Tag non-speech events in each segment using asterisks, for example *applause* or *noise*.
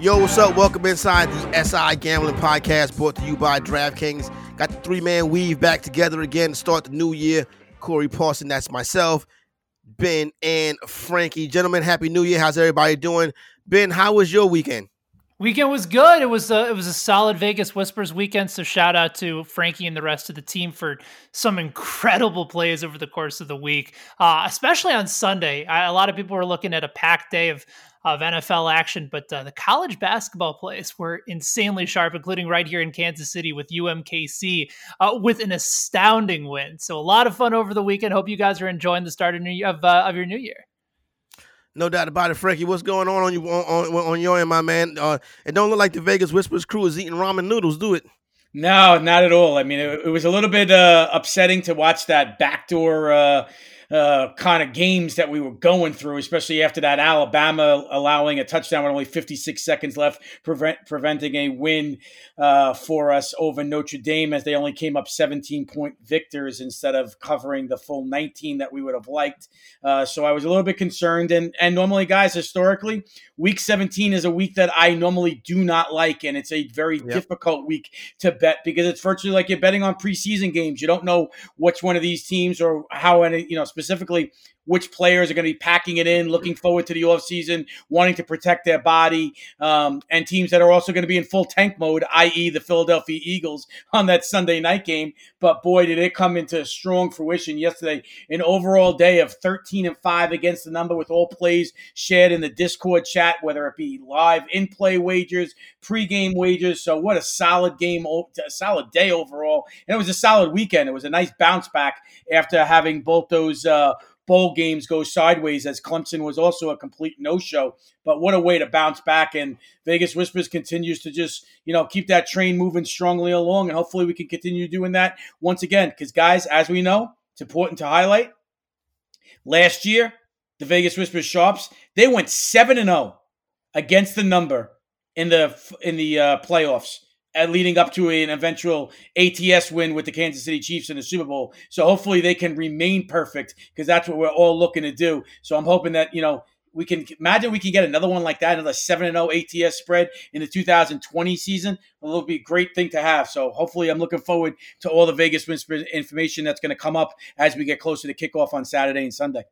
Yo, what's up? Welcome inside the SI Gambling Podcast brought to you by DraftKings. Got the three man weave back together again to start the new year. Corey Parson, that's myself, Ben, and Frankie. Gentlemen, Happy New Year. How's everybody doing? Ben, how was your weekend? Weekend was good. It was a, it was a solid Vegas Whispers weekend. So shout out to Frankie and the rest of the team for some incredible plays over the course of the week, uh, especially on Sunday. I, a lot of people were looking at a packed day of of NFL action, but uh, the college basketball plays were insanely sharp, including right here in Kansas City with UMKC uh, with an astounding win. So a lot of fun over the weekend. Hope you guys are enjoying the start of, new, of, uh, of your new year. No doubt about it, Frankie. What's going on on you on, on, on your end, my man? Uh, it don't look like the Vegas Whispers crew is eating ramen noodles, do it? No, not at all. I mean, it, it was a little bit uh, upsetting to watch that backdoor uh, kind of games that we were going through, especially after that Alabama allowing a touchdown with only 56 seconds left, prevent, preventing a win uh, for us over Notre Dame as they only came up 17 point victors instead of covering the full 19 that we would have liked. Uh, so I was a little bit concerned. And, and normally, guys, historically, week 17 is a week that I normally do not like. And it's a very yep. difficult week to bet because it's virtually like you're betting on preseason games. You don't know which one of these teams or how any, you know, specifically which players are going to be packing it in, looking forward to the offseason, wanting to protect their body, um, and teams that are also going to be in full tank mode, i.e., the Philadelphia Eagles *laughs* on that Sunday night game. But boy, did it come into strong fruition yesterday. An overall day of 13 and 5 against the number with all plays shared in the Discord chat, whether it be live in play wagers, pregame wagers. So, what a solid game, a solid day overall. And it was a solid weekend. It was a nice bounce back after having both those. Uh, bowl games go sideways as Clemson was also a complete no show. But what a way to bounce back. And Vegas Whispers continues to just, you know, keep that train moving strongly along. And hopefully we can continue doing that once again. Because, guys, as we know, it's important to highlight last year, the Vegas Whispers Sharps, they went 7 and 0 against the number in the in the uh, playoffs leading up to an eventual ATS win with the Kansas City Chiefs in the Super Bowl. So hopefully they can remain perfect because that's what we're all looking to do. So I'm hoping that, you know, we can imagine we can get another one like that, another 7 0 ATS spread in the 2020 season. It'll be a great thing to have. So hopefully I'm looking forward to all the Vegas Whisper information that's going to come up as we get closer to kickoff on Saturday and Sunday.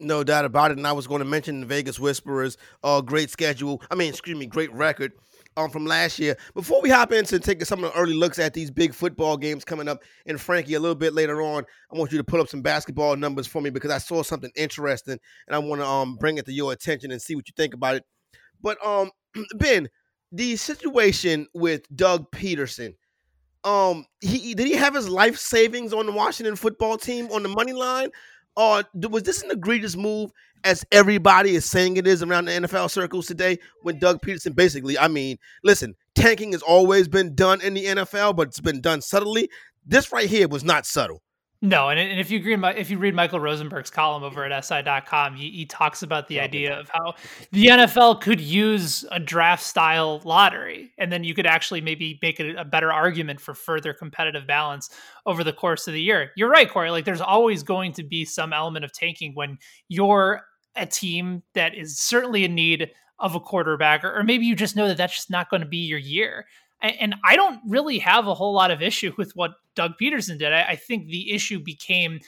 No doubt about it. And I was going to mention the Vegas Whisperers, uh, great schedule. I mean, excuse me, great record um, from last year. Before we hop into taking some of the early looks at these big football games coming up, and Frankie, a little bit later on, I want you to put up some basketball numbers for me because I saw something interesting and I want to um bring it to your attention and see what you think about it. But um, *clears throat* Ben, the situation with Doug Pederson. Um, he did he have his life savings on the Washington football team on the money line? Or was this an egregious move as everybody is saying it is around the NFL circles today when Doug Pederson basically, I mean, listen, tanking has always been done in the NFL, but it's been done subtly. This right here was not subtle. No, and, and if you read if you read Michael Rosenberg's column over at SI.com, he, he talks about the idea of how the NFL could use a draft style lottery, and then you could actually maybe make it a better argument for further competitive balance over the course of the year. You're right, Corey. Like there's always going to be some element of tanking when you're a team that is certainly in need of a quarterback, or, or maybe you just know that that's just not going to be your year. And I don't really have a whole lot of issue with what Doug Pederson did. I, think the issue became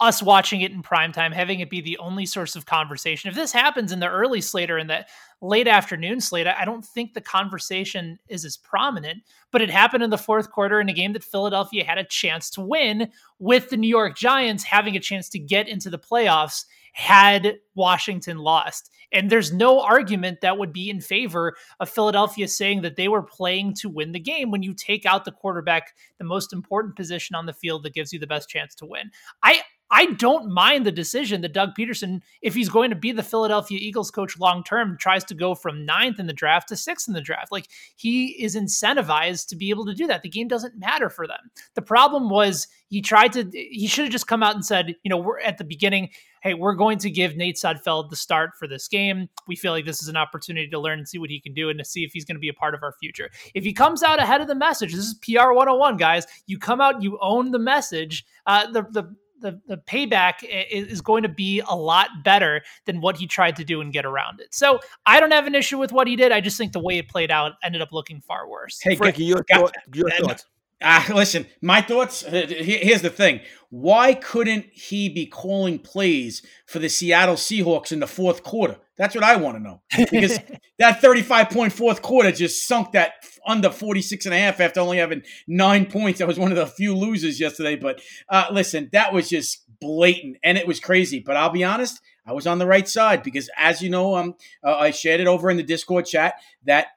us watching it in prime time, having it be the only source of conversation. If this happens in the early slate or in the late afternoon slate, I don't think the conversation is as prominent. But it happened in the fourth quarter in a game that Philadelphia had a chance to win, with the New York Giants having a chance to get into the playoffs had Washington lost. And there's no argument that would be in favor of Philadelphia saying that they were playing to win the game when you take out the quarterback, the most important position on the field that gives you the best chance to win. I I don't mind the decision that Doug Pederson, if he's going to be the Philadelphia Eagles coach long term, tries to go from ninth in the draft to sixth in the draft. Like he is incentivized to be able to do that. The game doesn't matter for them. The problem was he tried to, he should have just come out and said, you know, we're at the beginning, hey, we're going to give Nate Sudfeld the start for this game. We feel like this is an opportunity to learn and see what he can do and to see if he's going to be a part of our future. If he comes out ahead of the message, this is PR 101, guys. You come out, you own the message. Uh, the, the, the, the payback is going to be a lot better than what he tried to do and get around it. So I don't have an issue with what he did. I just think the way it played out ended up looking far worse. Hey, Frankie, your, thought, your thoughts. Uh, listen, my thoughts. Uh, here's the thing: Why couldn't he be calling plays for the Seattle Seahawks in the fourth quarter? That's what I want to know. Because *laughs* that 35 point fourth quarter just sunk that under 46 and a half after only having nine points. That was one of the few losers yesterday. But uh, listen, that was just blatant and it was crazy. But I'll be honest, I was on the right side because, as you know, um, uh, I shared it over in the Discord chat that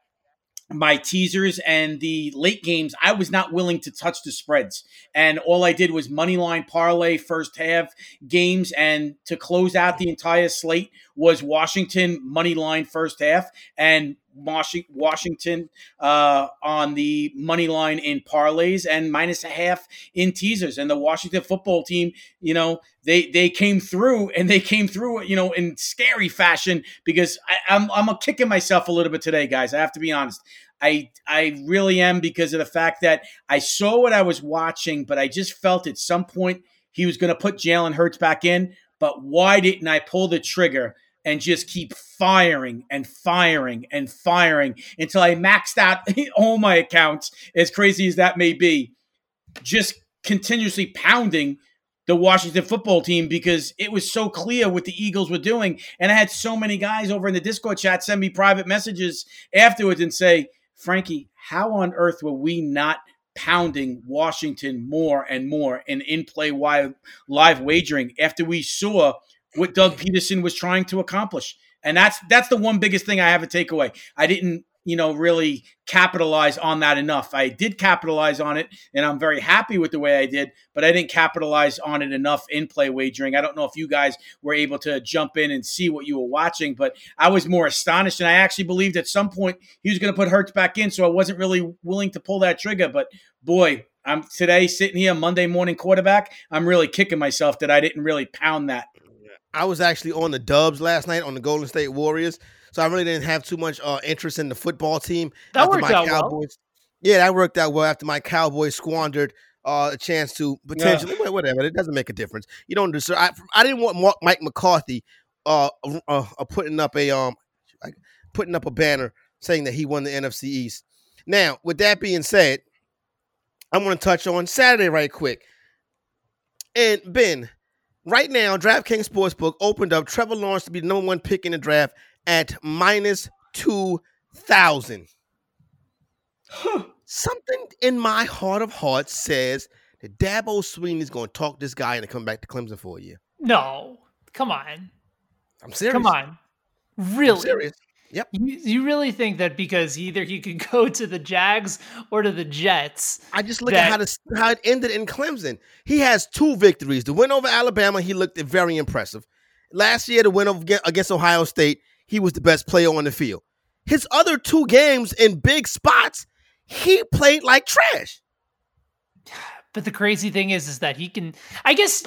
my teasers and the late games, I was not willing to touch the spreads. And all I did was money line parlay first half games. And to close out the entire slate was Washington money line first half and Washington uh, on the money line in parlays and minus a half in teasers. And the Washington football team, you know, they they came through and they came through, you know, in scary fashion because I, I'm I'm kicking myself a little bit today, guys. I have to be honest. I I really am because of the fact that I saw what I was watching, but I just felt at some point he was going to put Jalen Hurts back in. But why didn't I pull the trigger? And just keep firing and firing and firing until I maxed out *laughs* all my accounts, as crazy as that may be, just continuously pounding the Washington football team because it was so clear what the Eagles were doing. And I had so many guys over in the Discord chat send me private messages afterwards and say, Frankie, how on earth were we not pounding Washington more and more in in play live wagering after we saw what Doug Pederson was trying to accomplish. And that's that's the one biggest thing I have a takeaway. I didn't, you know, really capitalize on that enough. I did capitalize on it, and I'm very happy with the way I did, but I didn't capitalize on it enough in play wagering. I don't know if you guys were able to jump in and see what you were watching, but I was more astonished, and I actually believed at some point he was going to put Hurts back in, so I wasn't really willing to pull that trigger. But boy, I'm today sitting here Monday morning quarterback. I'm really kicking myself that I didn't really pound that I was actually on the Dubs last night on the Golden State Warriors, so I really didn't have too much uh, interest in the football team. That worked out Cowboys, well. Yeah, that worked out well after my Cowboys squandered uh, a chance to potentially yeah. whatever. It doesn't make a difference. You don't deserve. I, I didn't want Mark, Mike McCarthy uh, uh, uh, putting up a um putting up a banner saying that he won the NFC East. Now, with that being said, I'm going to touch on Saturday right quick. And Ben, Right now, DraftKings Sportsbook opened up Trevor Lawrence to be the number one pick in the draft at minus 2,000. Huh. Something in my heart of hearts says that Dabo Swinney is going to talk this guy into coming back to Clemson for a year. No, come on. I'm serious. Come on. Really? I'm serious. Yep. You, you, really think that because either he could *laughs* go to the Jags or to the Jets? I just look that- at how, the, how it ended in Clemson. He has two victories. The win over Alabama, he looked very impressive. Last year, the win against Ohio State, he was the best player on the field. His other two games in big spots, he played like trash. *sighs* but the crazy thing is, is that he can. I guess,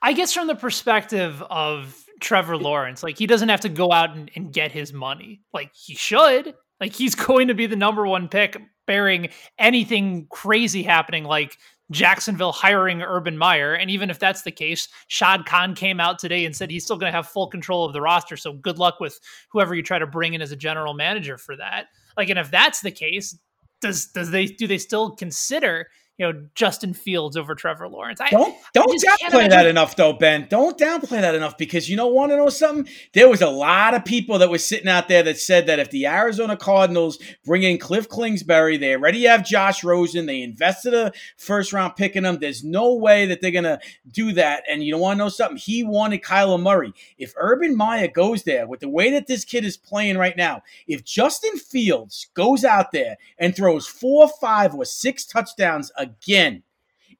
I guess from the perspective of Trevor Lawrence, like he doesn't have to go out and, and get his money. Like he should. Like he's *laughs* going to be the number one pick, bearing anything crazy happening, like Jacksonville hiring Urban Meyer. And even if that's the case, Shad Khan came out today and said he's still going to have full control of the roster. So good luck with whoever you try to bring in as a general manager for that. Like, and if that's the case, does does they do they still consider you know Justin Fields over Trevor Lawrence. I, don't don't I downplay that enough, though, Ben. Don't downplay that enough because you don't want to know something? There was a lot of people that were sitting out there that said that if the Arizona Cardinals bring in Kliff Kingsbury, they already have Josh Rosen, they invested a first round pick in him. There's no way that they're gonna do that. And you don't want to know something? He wanted Kyler Murray. If Urban Meyer goes there with the way that this kid is playing right now, if Justin Fields goes out there and throws four, five, or six touchdowns again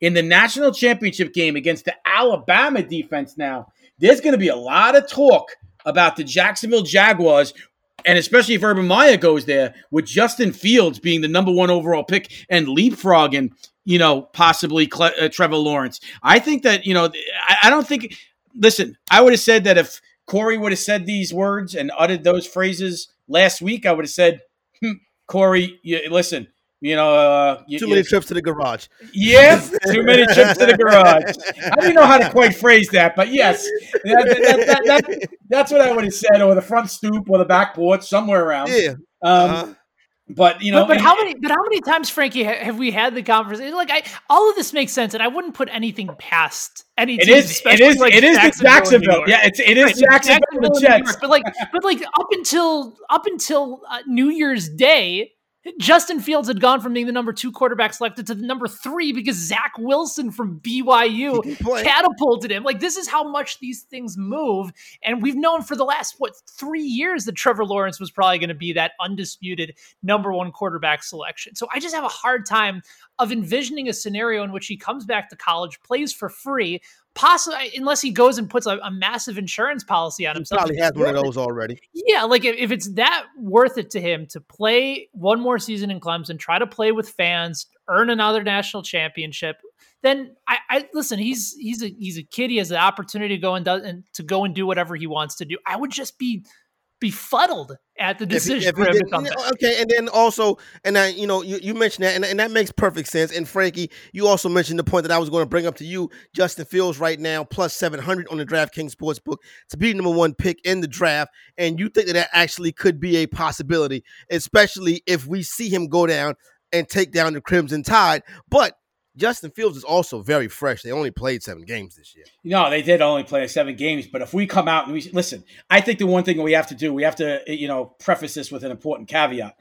in the national championship game against the Alabama defense now, there's going to be a lot of talk about the Jacksonville Jaguars, and especially if Urban Meyer goes there, with Justin Fields being the number one overall pick and leapfrogging, you know, possibly Cle- uh, Trevor Lawrence. I think that, you know, I, I don't think, listen, I would have said that if Corey would have said these words and uttered those phrases last week, I would have said, hmm, Corey, you, listen, you know, uh, you, too many you, trips to the garage. Yeah, *laughs* too many trips to the garage. I don't know how to quite phrase that, but yes, that, that, that, that's what I would have said, or the front stoop, or the back porch, somewhere around. Yeah. Um, uh-huh. But you know, but, but how many? But how many times, Frankie, have we had the conversation? Like, I all of this makes sense, and I wouldn't put anything past any. It is. It is. Like it is Jacksonville, Jacksonville. Yeah, it's it is right, Jacksonville, Jacksonville the Jets. But like, but like up until up until uh, New Year's Day, Justin Fields had gone from being the number two quarterback selected to the number three because Zach Wilson from BYU catapulted him. Like, this is how much these things move. And we've known for the last, what, three years that Trevor Lawrence was probably going to be that undisputed number one quarterback selection. So I just have a hard time of envisioning a scenario in which he comes back to college, plays for free, possibly unless he goes and puts a, a massive insurance policy on himself. He probably has one of those already. Yeah, like if, if it's that worth it to him to play one more season in Clemson, try to play with fans, earn another national championship, then I, I listen. He's he's a he's a kid. He has the opportunity to go and, do, and to go and do whatever he wants to do. I would just be befuddled at the decision. If if did, okay, and then also, and I, you know, you, you mentioned that, and, and that makes perfect sense. And Frankie, you also mentioned the point that I was going to bring up to you. Justin Fields right now plus seven hundred on the DraftKings Sportsbook to be number one pick in the draft, and you think that that actually could be a possibility, especially if we see him go down and take down the Crimson Tide. But Justin Fields is also very fresh. They only played seven games this year. No, they did only play seven games. But if we come out and we listen, I think the one thing we have to do, we have to, you know, preface this with an important caveat.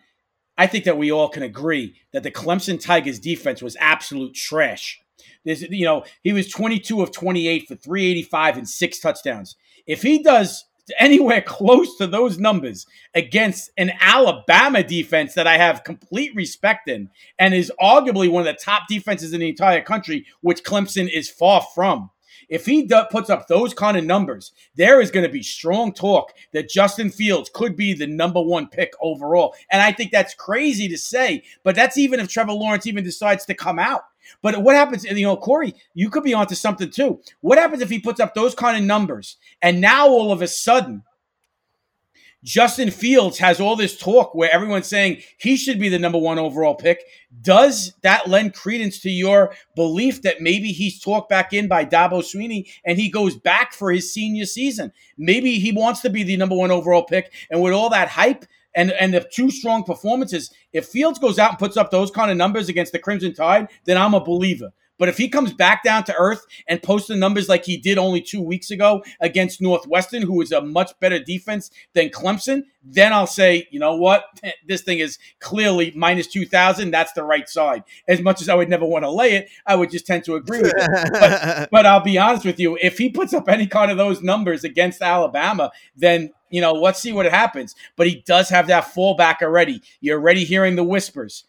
I think that we all can agree that the Clemson Tigers defense was absolute trash. There's, you know, he was 22 of 28 for 385 and six touchdowns. If he does anywhere close to those numbers against an Alabama defense that I have complete respect in and is arguably one of the top defenses in the entire country, which Clemson is far from. If he puts up those kind of numbers, there is going to be strong talk that Justin Fields could be the number one pick overall. And I think that's crazy to say, but that's even if Trevor Lawrence even decides to come out. But what happens, you know, Corey, you could be onto something too. What happens if he puts up those kind of numbers and now all of a sudden Justin Fields has all this talk where everyone's saying he should be the number one overall pick. Does that lend credence to your belief that maybe he's talked back in by Dabo Swinney and he goes back for his senior season? Maybe he wants to be the number one overall pick. And with all that hype, and and the two strong performances, if Fields goes out and puts up those kind of numbers against the Crimson Tide, then I'm a believer. But if he comes back down to earth and posts the numbers like he did only two weeks ago against Northwestern, who is a much better defense than Clemson, then I'll say, you know what? *laughs* This thing is clearly minus 2,000. That's the right side. As much as I would never want to lay it, I would just tend to agree with it. but, *laughs* but I'll be honest with you. If he puts up any kind of those numbers against Alabama, then you know, let's see what happens. But he does have that fallback already. You're already hearing the whispers.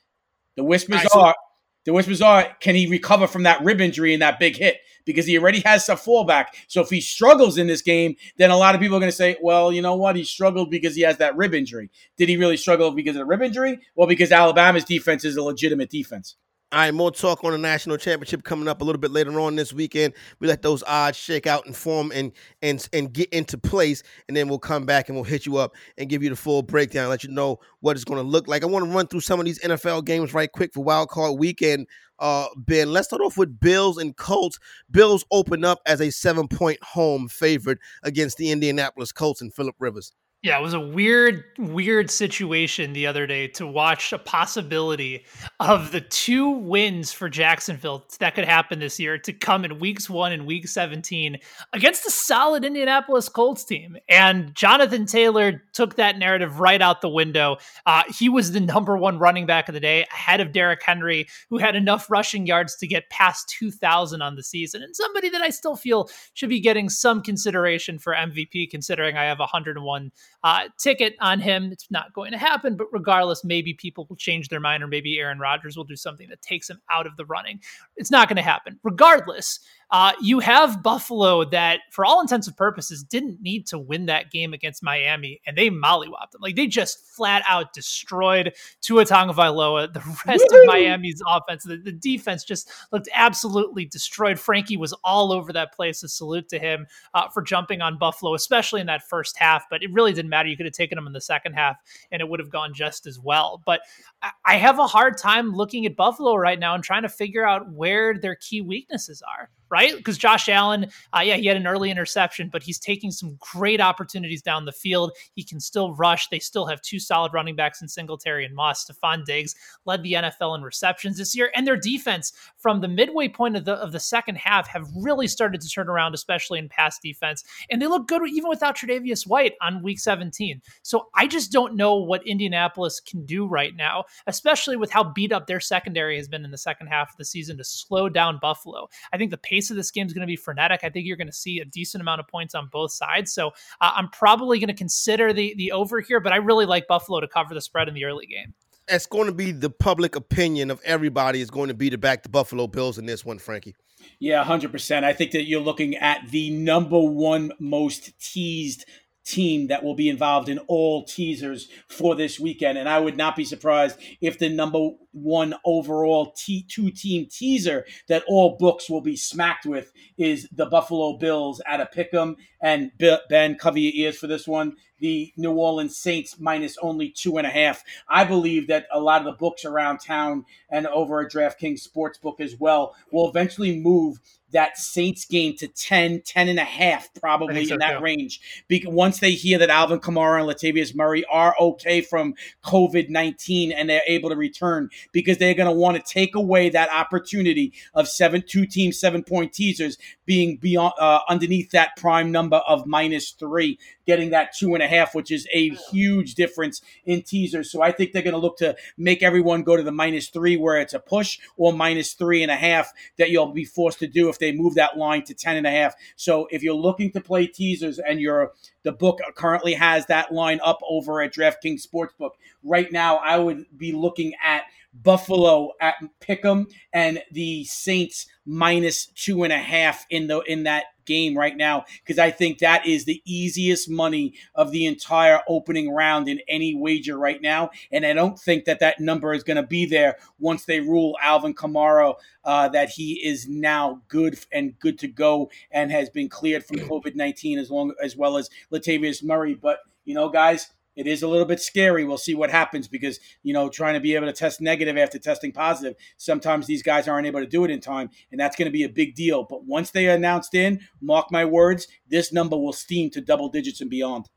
The whispers right, are the whispers are, can he recover from that rib injury and that big hit? Because he already has a fallback. So if he struggles in this game, then a lot of people are going to say, well, you know what? He struggled because he has that rib injury. Did he really struggle because of the rib injury? Well, because Alabama's defense is a legitimate defense. All right, more talk on the national championship coming up a little bit later on this weekend. We let those odds shake out and form and and and get into place, and then we'll come back and we'll hit you up and give you the full breakdown, let you know what it's going to look like. I want to run through some of these NFL games right quick for Wild Card Weekend. Uh, Ben, let's start off with Bills and Colts. Bills open up as a seven point home favorite against the Indianapolis Colts and Philip Rivers. Yeah, it was a weird, weird situation the other day to watch a possibility of the two wins for Jacksonville that could happen this year to come in weeks one and week 17 against a solid Indianapolis Colts team. And Jonathan Taylor took that narrative right out the window. Uh, he was the number one running back of the day, ahead of Derrick Henry, who had enough rushing yards to get past 2,000 on the season. And somebody that I still feel should be getting some consideration for MVP, considering I have 101 uh, ticket on him. It's not going to happen, but regardless, maybe people will change their mind or maybe Aaron Rodgers will do something that takes him out of the running. It's not going to happen. Regardless, uh, you have Buffalo that, for all intents and purposes, didn't need to win that game against Miami, and they mollywopped them. Like they just flat out destroyed Tua Tagovailoa. The *laughs* rest Woo! of Miami's offense, the, the, defense just looked absolutely destroyed. Frankie was all over that place. A salute to him uh, for jumping on Buffalo, especially in that first half. But it really didn't matter. You could have taken them in the second half, and it would have gone just as well. But I, I have a hard time looking at Buffalo right now and trying to figure out where their key weaknesses are right? Because Josh Allen, uh, yeah, he had an early interception, but he's taking some great opportunities down the field. He can still rush. They still have two solid running backs in Singletary and Moss. Stefon Diggs led the NFL in receptions this year, and their defense from the midway point of the of the second half have really started to turn around, especially in pass defense. And they look good even without Tre'Davious White on Week 17. So I just don't know what Indianapolis can do right now, especially with how beat up their secondary has been in the second half of the season to slow down Buffalo. I think the pace pace of this game is going to be frenetic. I think you're going to see a decent amount of points on both sides. So uh, I'm probably going to consider the the over here, but I really like Buffalo to cover the spread in the early game. It's going to be the public opinion of everybody is going to be to back the Buffalo Bills in this one, Frankie. Yeah, 100%. I think that you're looking at the number one most teased team that will be involved in all teasers for this weekend. And I would not be surprised if the number one overall T two team teaser that all books will be smacked with is the Buffalo Bills at a pick'em. And Ben, cover your ears for this one. The New Orleans Saints minus only two and a half. I believe that a lot of the books around town and over at DraftKings Sportsbook as well will eventually move that Saints game to 10, 10 and a half, probably so, in that range. Because once they hear that Alvin Kamara and Latavius Murray are okay from COVID 19 and they're able to return, because they're going to want to take away that opportunity of seven two team seven point teasers being beyond uh, underneath that prime number of minus three, getting that two and a half, which is a huge difference in teasers. So I think they're going to look to make everyone go to the minus three where it's a push, or minus three and a half that you'll be forced to do if they move that line to ten and a half. So if you're looking to play teasers and you're the book currently has that line up over at DraftKings Sportsbook. Right now, I would be looking at Buffalo at Pick'em and the Saints minus two and a half in the in that game right now because I think that is the easiest money of the entire opening round in any wager right now, and I don't think that that number is going to be there once they rule Alvin Kamara uh, that he is now good and good to go and has been cleared from *clears throat* COVID nineteen as long as well as Latavius Murray. But you know, guys, it is a little bit scary. We'll see what happens because, you know, trying to be able to test negative after testing positive, sometimes these guys aren't able to do it in time, and that's going to be a big deal. But once they are announced in, mark my words, this number will steam to double digits and beyond.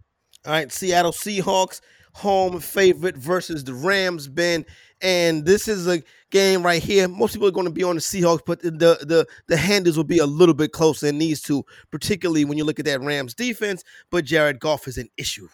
All right, Seattle Seahawks, home favorite versus the Rams, Ben. And this is a game right here. Most people are going to be on the Seahawks, but the the the handles will be a little bit closer in these two, particularly when you look at that Rams defense. But Jared Goff is an issue.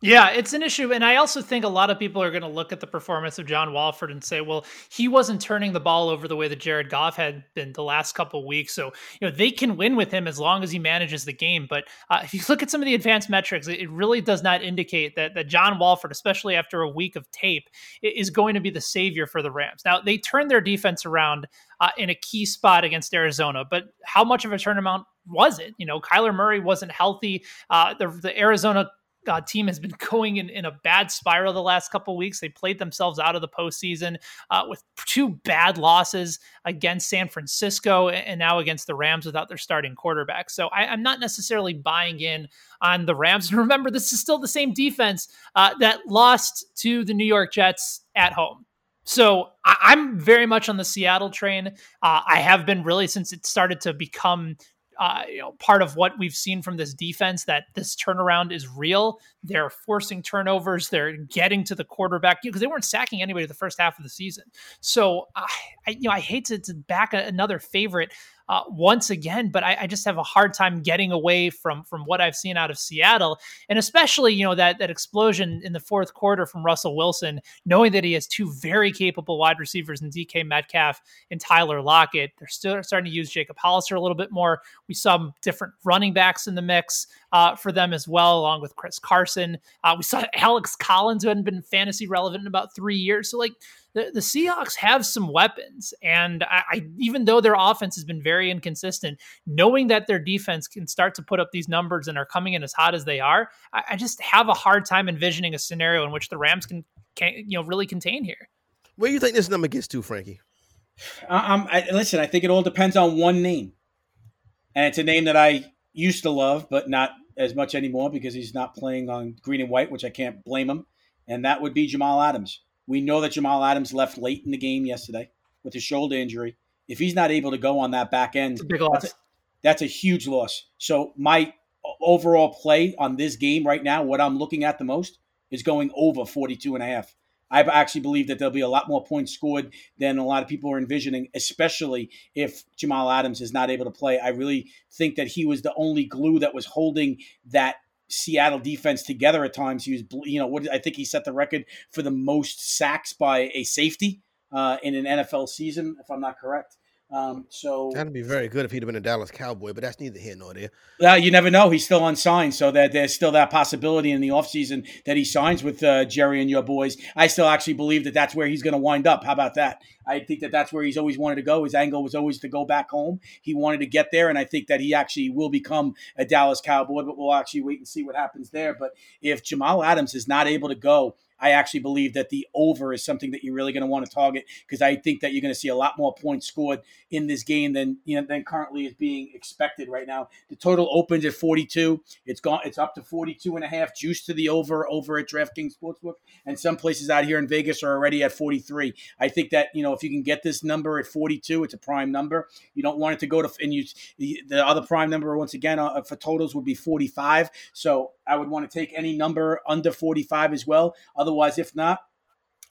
Yeah, it's an issue. And I also think a lot of people are going to look at the performance of John Wolford and say, well, he wasn't turning the ball over the way that Jared Goff had been the last couple weeks. So, you know, they can win with him as long as he manages the game. But uh, if you look at some of the advanced metrics, it really does not indicate that, that John Wolford, especially after a week of tape, is going to be the savior for the Rams. Now, they turned their defense around uh, in a key spot against Arizona, but how much of a turnaround was it? You know, Kyler Murray wasn't healthy. Uh, the, the Arizona uh, team has been *laughs* going in, in a bad spiral the last couple weeks. They played themselves out of the postseason uh, with two bad losses against San Francisco and now against the Rams without their starting quarterback. So I, am not necessarily buying in on the Rams. *laughs* And remember, this is still the same defense uh, that lost to the New York Jets at home. So I- am very much on the Seattle train. Uh, I have been really since it started to become uh, you know, part of what we've seen from this defense that this turnaround is real. They're forcing turnovers. They're getting to the quarterback because they weren't sacking anybody the first half of the season. So I, I you know, I hate to, to back a, another favorite uh, once again, but I, I, just have a hard time getting away from from what I've seen out of Seattle, and especially you know that that explosion in the fourth quarter from Russell Wilson, knowing that he has two very capable wide receivers in DK Metcalf and Tyler Lockett. They're still starting to use Jacob Hollister a little bit more. We saw different running backs in the mix uh, for them as well, along with Chris Carson. Uh, we saw *laughs* Alex Collins, who hadn't been fantasy relevant in about three years. So like the, the Seahawks have some weapons. And I, I, even though their offense has been very inconsistent, knowing that their defense can start to put up these numbers and are coming in as hot as they are, I, I just have a hard time envisioning a scenario in which the Rams can, can you know, really contain here. Where do you think this number gets to, Frankie? Um, I, listen, I think it all depends on one name, and it's a name that I used to love, but not as much anymore because he's not playing on green and white, which I can't blame him, and that would be Jamal Adams. We know that Jamal Adams left late in the game yesterday with his shoulder injury. If he's not able to go on that back end, that's a, that's a huge loss. So my overall play on this game right now, what I'm looking at the most is going over 42 and a half. I actually believe that there'll be a lot more points scored than a lot of people are envisioning, especially if Jamal Adams is not able to play. I really think that he was the only glue that was holding that Seattle defense together at times. He was, you know, what I think he set the record for the most sacks by a safety uh, in an NFL season, if I'm not correct. Um, so that'd be very good if he'd have been a Dallas Cowboy, but that's neither here nor there. Uh, you never know. He's still unsigned, so that there's still that possibility in the offseason that he signs with uh, Jerry and your boys. I still actually believe that that's where he's going to wind up. How about that? I think that that's where he's always wanted to go. His angle was always to go back home. He wanted to get there, and I think that he actually will become a Dallas Cowboy. But we'll actually wait and see what happens there. But if Jamal Adams is not able to go I actually believe that the over is something that you're really going to want to target because I think that you're going to see a lot more points scored in this game than you know than currently is being expected right now. The total opens at 42. It's gone. It's up to 42 and a half. Juice to the over over at DraftKings Sportsbook, and some places out here in Vegas are already at 43. I think that you know if you can get this number at 42, it's a prime number. You don't want it to go to and you the other prime number once again uh, for totals would be 45. So I would want to take any number under 45 as well. Otherwise, if not,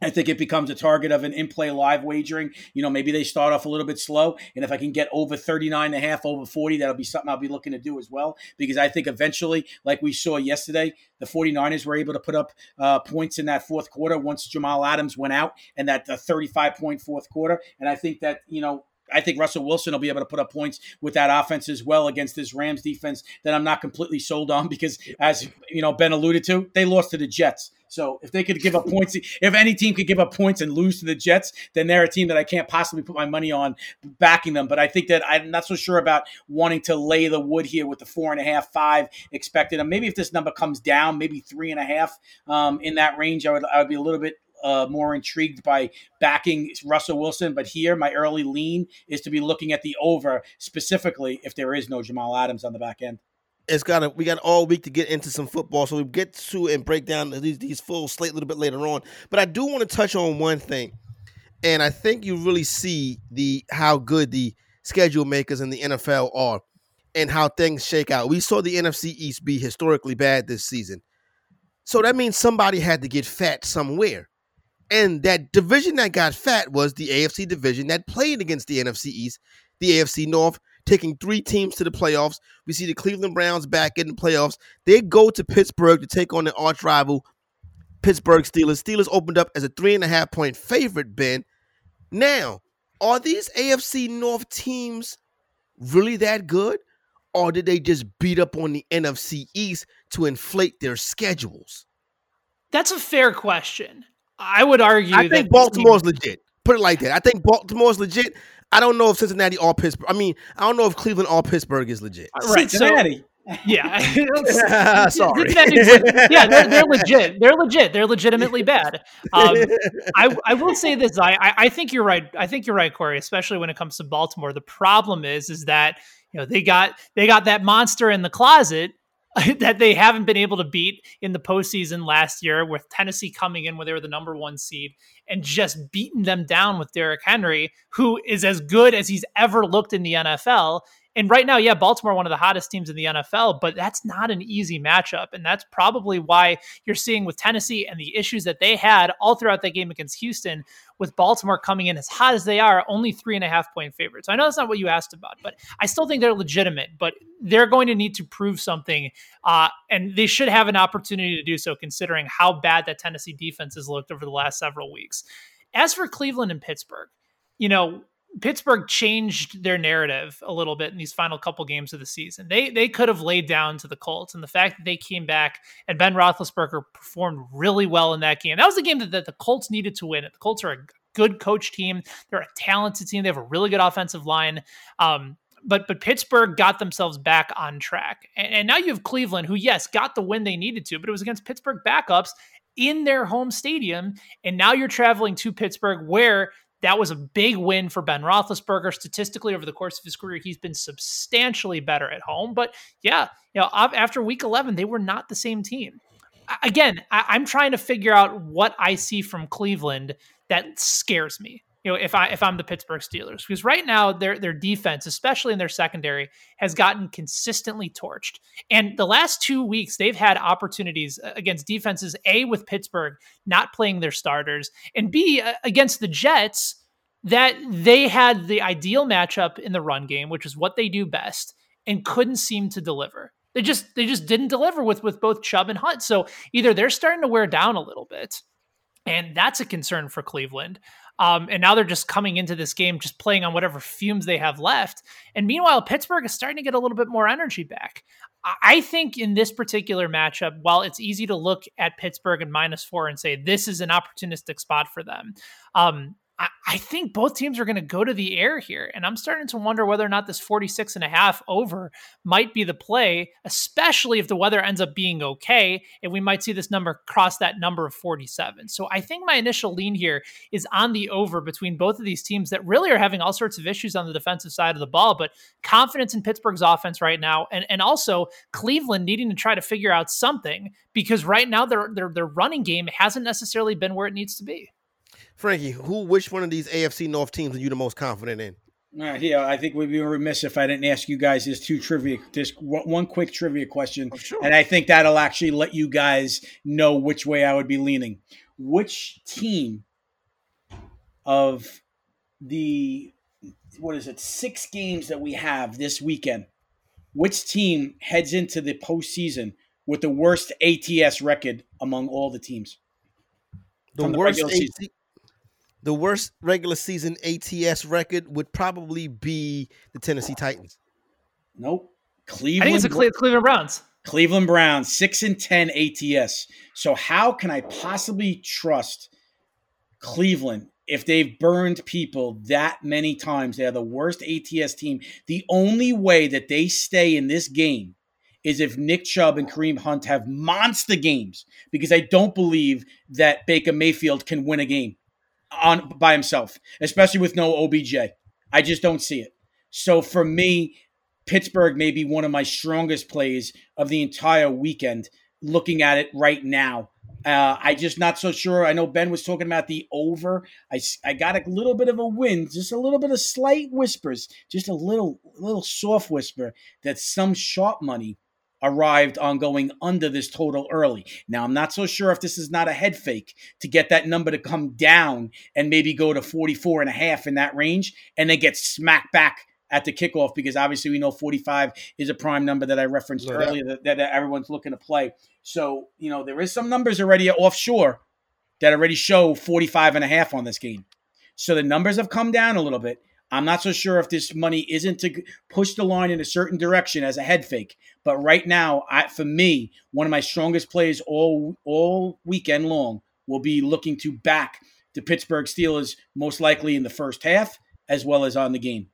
I think it becomes a target of an in-play live wagering. You know, maybe they start off a little bit slow. And if I can get over 39 and a half, over 40, that'll be something I'll be looking to do as well. Because I think eventually, like we saw yesterday, the 49ers were able to put up uh, points in that fourth quarter once Jamal Adams went out and that 35 point fourth quarter. And I think that, you know, I think Russell Wilson will be able to put up points with that offense as well against this Rams defense that I'm not completely sold on because, as you know, Ben alluded to, they lost to the Jets. So if they could give up points, if any team could give up points and lose to the Jets, then they're a team that I can't possibly put my money on backing them. But I think that I'm not so sure about wanting to lay the wood here with the four and a half, five expected. And maybe if this number comes down, maybe three and a half um, in that range, I would I would be a little bit uh, more intrigued by backing Russell Wilson. But here, my early lean is to be looking at the over specifically if there is no Jamal Adams on the back end. It's got to, we got all week to get into some football, so we get to and break down these these full slate a little bit later on. But I do want to touch on one thing, and I think you really see the how good the schedule makers in the NFL are, and how things shake out. We saw the NFC East be historically bad this season, so that means somebody had to get fat somewhere. And that division that got fat was the AFC division that played against the NFC East, the AFC North, taking three teams to the playoffs. We see the Cleveland Browns back in the playoffs. They go to Pittsburgh to take on the arch rival Pittsburgh Steelers. Steelers opened up as a three and a half point favorite, Ben. Now, are these AFC North teams really that good? Or did they just beat up on the NFC East to inflate their schedules? That's a fair question. I would argue. I think Baltimore's legit. Put it like that. I think Baltimore's legit. I don't know if Cincinnati or Pittsburgh. I mean, I don't know if Cleveland or Pittsburgh is legit. Right, Cincinnati. Yeah, *laughs* *laughs* sorry. yeah, they're, they're, legit. They're legit. They're legitimately bad. Um, *laughs* I I will say this. I, I I think you're right. I think you're right, Corey. Especially when it comes to Baltimore. The problem is is that you know they got they got that monster in the closet *laughs* that they haven't been able to beat in the postseason last year, with Tennessee coming in where they were the number one seed and just beating them down with Derrick Henry, who is as good as he's ever looked in the NFL. And right now, yeah, Baltimore one of the hottest teams in the NFL, but that's not an easy matchup, and that's probably why you're seeing with Tennessee and the issues that they had all throughout that game against Houston, with Baltimore coming in as hot as they are, only three and a half point favorites. I know that's not what you asked about, but I still think they're legitimate. But they're going to need to prove something, uh, and they should have an opportunity to do so, considering how bad that Tennessee defense has looked over the last several weeks. As for Cleveland and Pittsburgh, you know, Pittsburgh changed their narrative a little bit in these final couple games of the season. They they could have laid down to the Colts, and the fact that they came back and Ben Roethlisberger performed really well in that game. That was a game that, that the Colts needed to win. The Colts are a good coach team. They're a talented team. They have a really good offensive line. Um, but but Pittsburgh got themselves back on track, and, and now you have Cleveland, who yes got the win they needed to, but it was against Pittsburgh backups in their home stadium. And now you're traveling to Pittsburgh, where that was a big win for Ben Roethlisberger. Statistically, over the course of his career, he's been substantially better at home. But yeah, you know, after week 11, they were not the same team. Again, I, am trying to figure out what I see from Cleveland that scares me you know, if I if I'm the Pittsburgh Steelers, because right now their their defense, especially in their secondary, has gotten consistently torched. And the last two weeks, they've had opportunities uh, against defenses, a with Pittsburgh not playing their starters, and b against the Jets that they had the ideal matchup in the run game, which is what they do best, and couldn't seem to deliver. They just they just didn't deliver with with both Chubb and Hunt. So either they're starting to wear down a little bit, and that's a concern for Cleveland. Um, and now they're just coming into this game just playing on whatever fumes they have left. And meanwhile, Pittsburgh is starting to get a little bit more energy back. I think in this particular matchup, while it's easy to look at Pittsburgh and minus four and say this is an opportunistic spot for them, um, I, think both teams are going to go to the air here. And I'm starting to wonder whether or not this 46 and a half over might be the play, especially if the weather ends up being okay. And we might see this number cross that number of 47. So I think my initial lean here is on the over between both of these teams that really are having all sorts of issues on the defensive side of the ball, but confidence in Pittsburgh's offense right now. And, and also Cleveland needing to try to figure out something because right now their, their, their running game hasn't necessarily been where it needs to be. Frankie, who which one of these AFC North teams are you the most confident in? Uh, yeah, I think we'd be remiss if I didn't ask you guys this two trivia, this one quick trivia question, oh, sure. and I think that'll actually let you guys know which way I would be leaning. Which team of the what is it six games that we have this weekend? Which team heads into the postseason with the worst ATS record among all the teams? The worst ATS the worst regular season ATS record would probably be the Tennessee Titans. Nope. Cleveland. I think it's the Cle- Cleveland Browns. Cleveland Browns, six and ten ATS. So how can I possibly trust Cleveland if they've burned people that many times? They're the worst ATS team. The only way that they stay in this game is if Nick Chubb and Kareem Hunt have monster games, because I don't believe that Baker Mayfield can win a game on by himself, especially with no OBJ. I just don't see it. So for me, Pittsburgh may be one of my strongest plays of the entire weekend. Looking at it right now, uh, I just not so sure. I know Ben was talking about the over. I, I got a little bit of a wind, just a little bit of slight whispers, just a little little soft whisper that some sharp money arrived on going under this total early. Now, I'm not so sure if this is not a head fake to get that number to come down and maybe go to 44 and a half in that range and then get smacked back at the kickoff because obviously we know 45 is a prime number that I referenced yeah. earlier that, that, everyone's looking to play. So, you know, there is some numbers already offshore that already show 45 and a half on this game. So the numbers have come down a little bit. I'm not so sure if this money isn't to push the line in a certain direction as a head fake. But right now, I, for me, one of my strongest plays all all weekend long will be looking to back the Pittsburgh Steelers, most likely in the first half as well as on the game.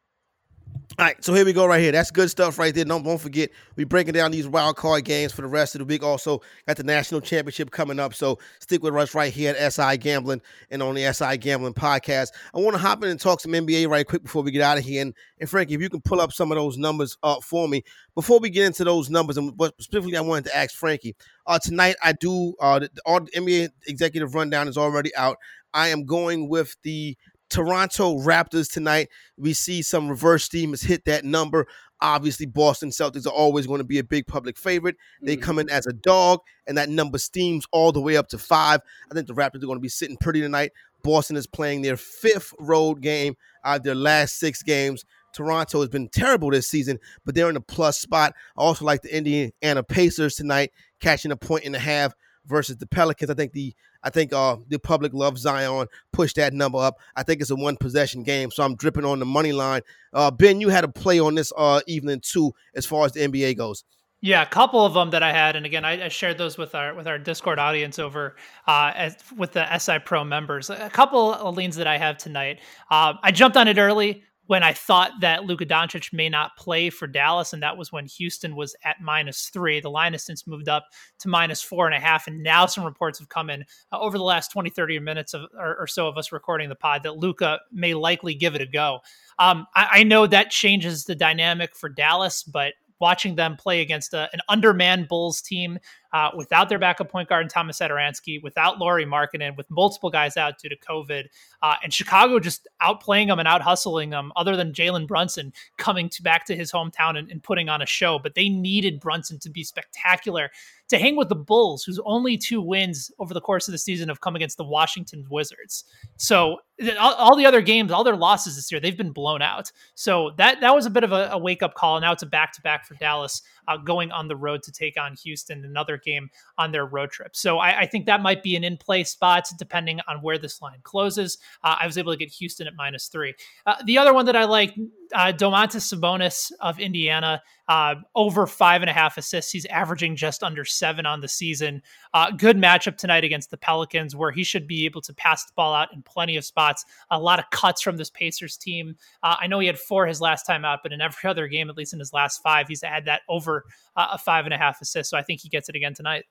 All right, so here we go right here. That's good stuff right there. Don't, don't forget, we're breaking down these wild card games for the rest of the week. Also, got the national championship coming up. So stick with us right here at SI Gambling and on the SI Gambling podcast. I want to hop in and talk some NBA right quick before we get out of here. And, and Frankie, if you can pull up some of those numbers up for me. Before we get into those numbers, and specifically I wanted to ask Frankie, uh, tonight I do, uh, the, all the NBA executive rundown is already out. I am going with the Toronto Raptors tonight. We see some reverse steam has hit that number. Obviously, Boston Celtics are always going to be a big public favorite. They mm-hmm. come in as a dog, and that number steams all the way up to five. I think the Raptors are going to be sitting pretty tonight. Boston is playing their fifth road game out of their last six games. Toronto has been terrible this season, but they're in a plus spot. I also like the Indiana Pacers tonight, catching a point and a half versus the Pelicans. I think the I think uh, the public loves Zion. Push that number up. I think it's a one possession game, so I'm dripping on the money line. Uh, ben, you had a play on this uh, evening too, as far as the NBA goes. Yeah, a couple of them that I had, and again, I, I shared those with our with our Discord audience over uh, as, with the SI Pro members. A couple of leans that I have tonight. Uh, I jumped on it early when I thought that Luka Doncic may not play for Dallas, and that was when Houston was at minus three. The line has since moved up to minus four and a half, and now some reports have come in uh, over the last 20, 30 minutes of, or, or, so of us recording the pod that Luka may likely give it a go. Um, I, I know that changes the dynamic for Dallas, but watching them play against a, an undermanned Bulls team uh, without their backup point guard and Thomas Satoransky, without Lauri Markkanen, with multiple guys out due to COVID, uh, and Chicago just outplaying them and out hustling them. Other than Jalen Brunson coming to back to his hometown and, and putting on a show, but they needed Brunson to be spectacular to hang with the Bulls, whose only two wins over the course of the season have come against the Washington Wizards. So all, all the other games, all their losses this year, they've been blown out. So that that was a bit of a, a wake up call. Now it's a back to back for Dallas uh, going on the road to take on Houston, another game on their road trip. So I, I think that might be an in play spot depending on where this line closes. Uh, I was able to get Houston at minus three. Uh, the other one that I like, uh, Domantas Sabonis of Indiana, uh, over five and a half assists. He's averaging just under seven on the season. Uh, good matchup tonight against the Pelicans, where he should be able to pass the ball out in plenty of spots. A lot of cuts from this Pacers team. Uh, I know he had four his last time out, but in every *laughs* other game, at least in his last five, he's had that over uh, a five and a half assist. So I think he gets it again tonight.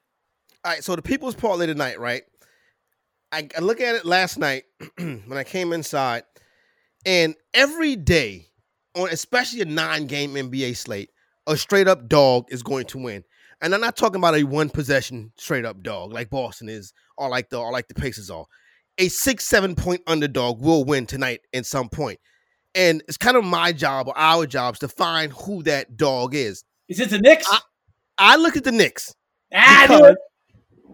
All right. So the people's parlay tonight, right? I, I look at it last night *clears throat* when I came inside, and every day on especially a nine game NBA slate, a straight up dog is going to win. And I'm not talking about a one possession straight up dog like Boston is, or like the or like the Pacers are. A six seven point underdog will win tonight at some point, and it's kind of my job or our jobs to find who that dog is. Is it the Knicks? I, I look at the Knicks ah, because,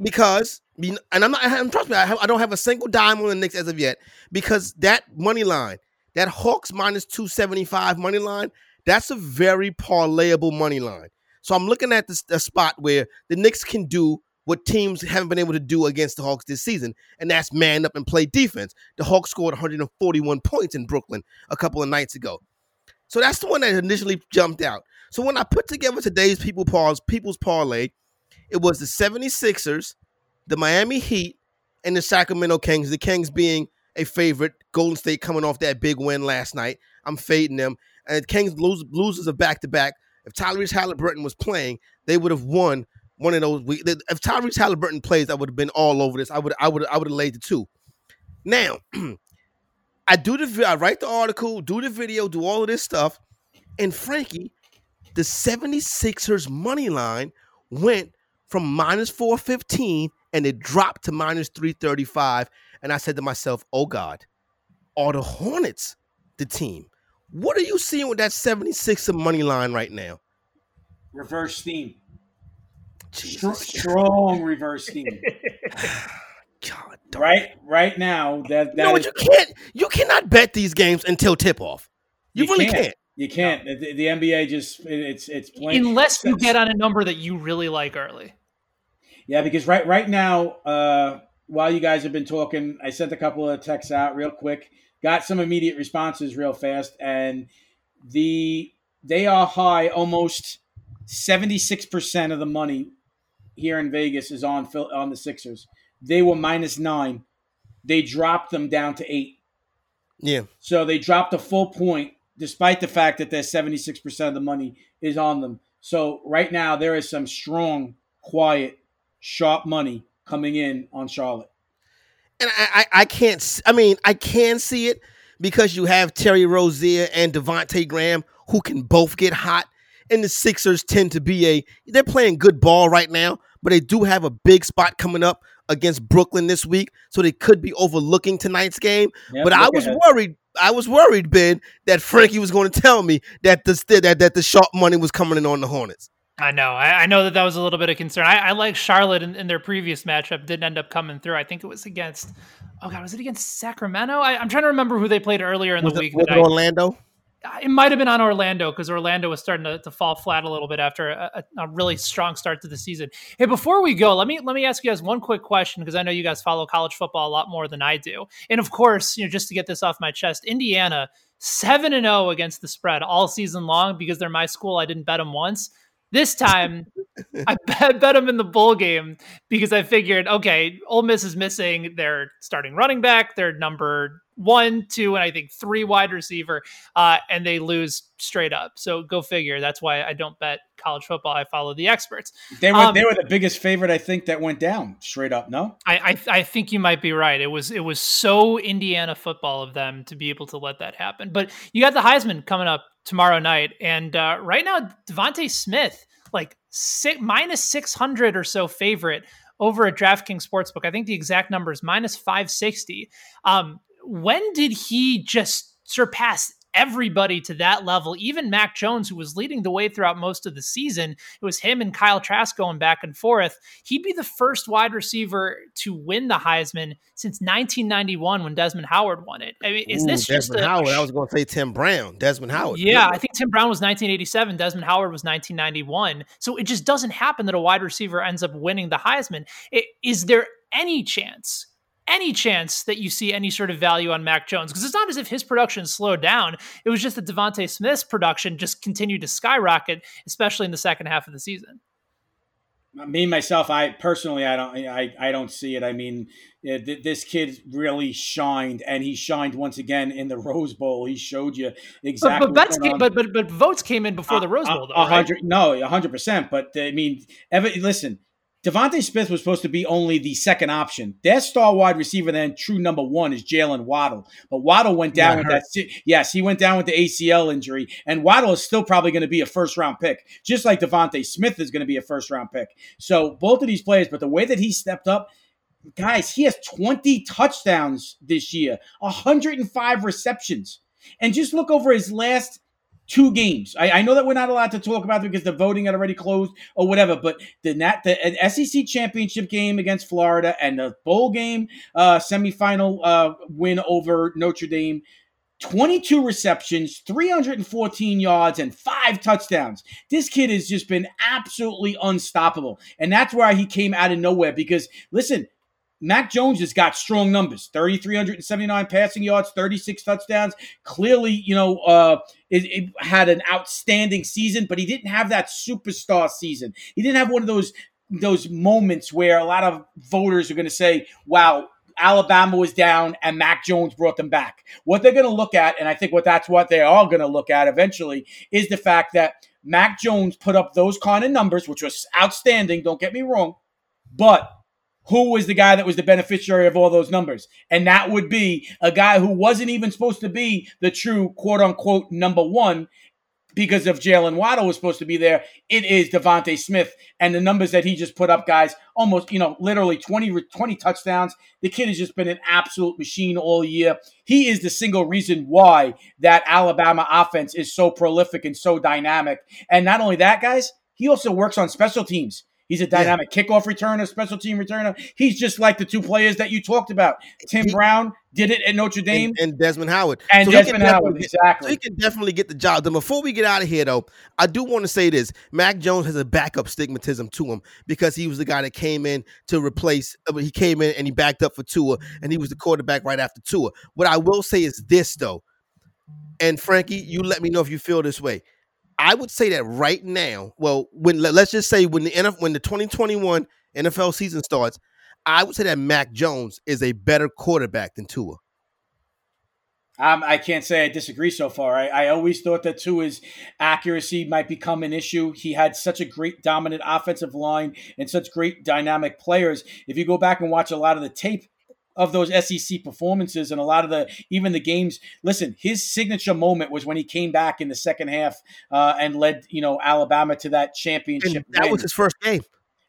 because and I'm not. I'm, trust me, I, have, I don't have a single dime on the Knicks as of yet because that money line, that Hawks minus two seventy five money line, that's a very parlayable money line. So I'm looking at this a spot where the Knicks can do what teams haven't been able to do against the Hawks this season, and that's man up and play defense. The Hawks scored 141 points in Brooklyn a couple of nights ago. So that's the one that initially jumped out. So when I put together today's people pause, people's parlay, it was the 76ers, the Miami Heat, and the Sacramento Kings. The Kings being a favorite, Golden State coming off that big win last night. I'm fading them and the Kings lose, losers of back to back. If Tyrese Halliburton was playing, they would have won one of those. If Tyrese Halliburton plays, I would have been all over this. I would, I would, I would have laid the two. Now, *clears throat* I do the, I write the article, do the video, do all of this stuff, and Frankie, the 76ers money line went from minus 415 and it dropped to minus 335. And I said to myself, oh God, are the Hornets the team? What are you seeing with that 76 of money line right now? Reverse theme. Strong, strong reverse theme. *laughs* God, right, right now that, that no, is, you can't. You cannot bet these games until tip off. You, you really can't. can't. You can't. The, the, NBA just it's it's plain. Unless you get on a number that you really like early. Yeah, because right right now, uh, while you guys have been talking, I sent a couple of texts out real quick got some immediate responses real fast, and the they are high almost seventy six percent of the money here in Vegas is on on the Sixers. They were minus nine. They dropped them down to eight. Yeah. So they dropped a full point despite the fact that there's 76% of the money is on them. So right now there is some strong, quiet, sharp money coming in on Charlotte. And I, I, I can't. I mean, I can see it because you have Terry Rozier and Devonte Graham who can both get hot. And the Sixers tend to be a they're playing good ball right now, but they do have a big spot coming up against Brooklyn this week, so they could be overlooking tonight's game. Yep, but I was ahead. worried. I was worried, Ben, that Frankie was going to tell me that the that that the sharp money was coming in on the Hornets. I know. I, I, know that that was a little bit of concern. I, I like Charlotte in, in, their previous matchup. Didn't end up coming through. I think it was against. Oh God, was it against Sacramento? I, am trying to remember who they played earlier in was the week. Was it Orlando? It might have been on Orlando because Orlando was starting to, to, fall flat a little bit after a, a, really strong start to the season. Hey, before we go, let me let me ask you guys one quick question because I know you guys follow college football a lot more than I do, and of course, you know, just to get this off my chest, Indiana seven and zero oh against the spread all season long because they're my school. I didn't bet them once. This time, I *laughs* bet, bet them in the bowl game because I figured, okay, Ole Miss is missing their starting running back, their number one, two, and I think three wide receiver, uh, and they lose straight up. So go figure. That's why I don't bet college football. I follow the experts. They were um, they were the biggest favorite I think that went down straight up. No, I, I I think you might be right. It was it was so Indiana football of them to be able to let that happen. But you got the Heisman coming up tomorrow night, and uh, right now DeVonta Smith like six, minus six hundred or so favorite over at DraftKings Sportsbook. I think the exact number is minus 560. Um, when did he just surpass everybody to that level, even Mac Jones, who was leading the way throughout most of the season. It was him and Kyle Trask going back and forth. He'd be the first wide receiver to win the Heisman since 1991 when Desmond Howard won it. I mean, is Ooh, this Desmond just a, Howard? I was going to say Tim Brown. Desmond Howard. Yeah, I think Tim Brown was 1987. Desmond Howard was 1991. So it just doesn't happen that a wide receiver ends up winning the Heisman. It, is there any chance any chance that you see any sort of value on Mac Jones because it's not as if his production slowed down. It was just that DeVonta Smith's production just continued to skyrocket, especially in the second half of the season. Me myself, I personally, I don't, I, I don't see it. I mean, this kid really shined, and he shined once again in the *laughs* Rose Bowl. He showed you exactly. But but, came, but, but but votes came in before uh, the Rose Bowl, though. hundred, right? no, hundred percent. But I mean, ever, listen, DeVonta Smith was supposed to be only the second option. Their star wide receiver, then true number one, is Jaylen Waddle. But Waddle went down yeah, with that. Yes, he went down with the ACL injury, and Waddle is still probably going to be a first round pick, just like DeVonta Smith is going to be a first round pick. So both of these players, but the way that he stepped up, guys, he has 20 touchdowns this year, 105 receptions. And just look over his last two games. I, I, know that we're not allowed to talk about it because the voting had already closed or whatever, but the Nat, the SEC championship game against Florida and the bowl game uh, semifinal uh, win over Notre Dame. 22 receptions, 314 yards, and five touchdowns. This kid has just been absolutely unstoppable. And that's why he came out of nowhere because, listen, Mac Jones has got strong numbers 3,379 passing yards, 36 touchdowns. Clearly, you know, uh, it, it, had an outstanding season, but he didn't have that superstar season. He didn't have one of those those moments where a lot of voters are going to say, wow, Alabama was down and Mac Jones brought them back. What they're going to look at, and I think what that's what they are going to look at eventually, is the fact that Mac Jones put up those kind of numbers, which was outstanding, don't get me wrong, but who was the guy that was the beneficiary of all those numbers? And that would be a guy who wasn't even supposed to be the true quote unquote number one because of Jaylen Waddle was supposed to be there. It is DeVonta Smith. And the numbers that he just put up, guys, almost, you know, literally 20, 20 touchdowns. The kid has just been an absolute machine all year. He is the single reason why that Alabama offense is so prolific and so dynamic. And not only that, guys, he also works on special teams. He's a dynamic yeah. kickoff returner, special team returner. He's just like the two players that you talked about. Tim he, Brown did it at Notre Dame, and, and Desmond Howard, and so Desmond Howard, get, exactly. So he can definitely get the job done. Before we get out of here, though, I do want to say this: Mac Jones has a backup stigmatism to him because he was the guy that came in to replace. Uh, he came in and he backed up for Tua, and he was the quarterback right after Tua. What I will say is this, though, and Frankie, you let me know if you feel this way. I would say that right now, well, when let's just say when the NFL, when the 2021 NFL season starts, I would say that Mac Jones is a better quarterback than Tua. Um, I can't say I disagree so far. I, I always thought that his accuracy might become an issue. He had such a great dominant offensive line and such great dynamic players. If you go back and watch a lot of the tape of those SEC performances and a lot of the even the games. Listen, his signature moment was when he came back in the second half uh, and led you know Alabama to that championship. And that win. was his first game.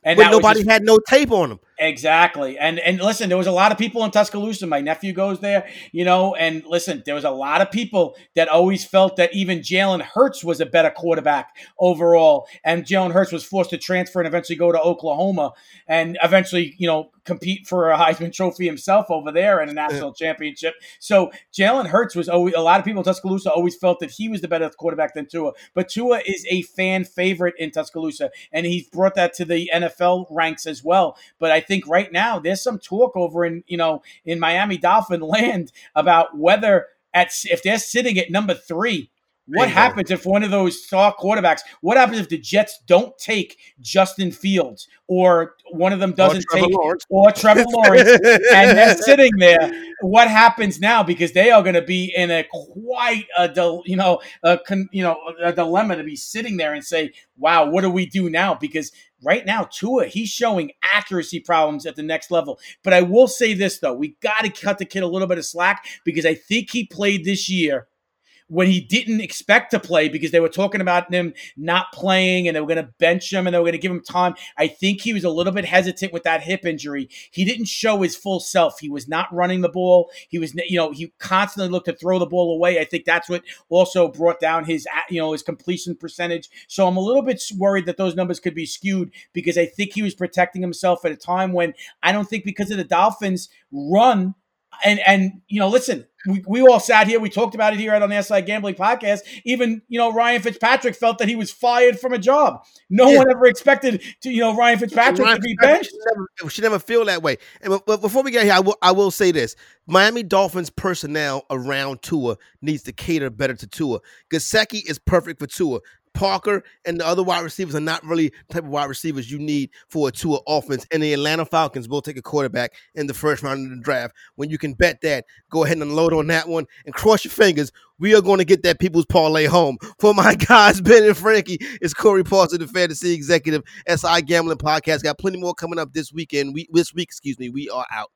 and when nobody his- had no tape on him. Exactly. And and listen, there was a lot of people in Tuscaloosa. My nephew goes there, you know, and listen, there was a lot of people that always felt that even Jalen Hurts was a better quarterback overall. And Jalen Hurts was forced to transfer and eventually go to Oklahoma and eventually, you know, compete for a Heisman Trophy himself over there in a national championship. So Jalen Hurts was always a lot of people in Tuscaloosa always felt that he was the better quarterback than Tua. But Tua is a fan favorite in Tuscaloosa, and he's brought that to the NFL ranks as well. But I think right now there's some talk over in you know in Miami Dolphin *laughs* land about whether at if they're sitting at number three. What happens if one of those star quarterbacks? What happens if the Jets don't take Justin Fields or one of them doesn't take Lawrence. or Trevor Lawrence and they're *laughs* sitting there. What happens now? Because they are going to be in a quite a you know a con- you know a dilemma to be sitting there and say, "Wow, what do we do now?" Because right now, Tua he's showing accuracy problems at the next level. But I will say this though, we got to cut the kid a little bit of slack because I think he played this year when he didn't expect to play because they were talking about him not playing and they were going to bench him and they were going to give him time. I think he was a little bit hesitant with that hip injury. He didn't show his full self. He was not running the ball. He was, you know, he constantly looked to throw the ball away. I think that's what also brought down his, you know, his completion percentage. So I'm a little bit worried that those numbers could be skewed because I think he was protecting himself at a time when I don't think because of the Dolphins run and and you know, listen, we, we all sat here, we talked about it here on the SI Gambling Podcast. Even you know, Ryan Fitzpatrick felt that he was fired from a job. No Yeah. one ever expected to you know Ryan Fitzpatrick Ryan to be benched. should never, should never feel that way. And but before we get here, I will I will say this: Miami Dolphins personnel around Tua needs to cater better to Tua. Gesicki is perfect for Tua. Parker and the other wide receivers are not really type of wide receivers you need for a Tua offense. And the Atlanta Falcons will take a quarterback in the first round of the draft. When you can bet that, go ahead and load on that one and cross your fingers. We are going to get that people's parlay home. *laughs* For my guys, Ben and Frankie, it's Corey Parson, the fantasy executive, SI Gambling Podcast. Got plenty more coming up this weekend. We this week, excuse me. We are out.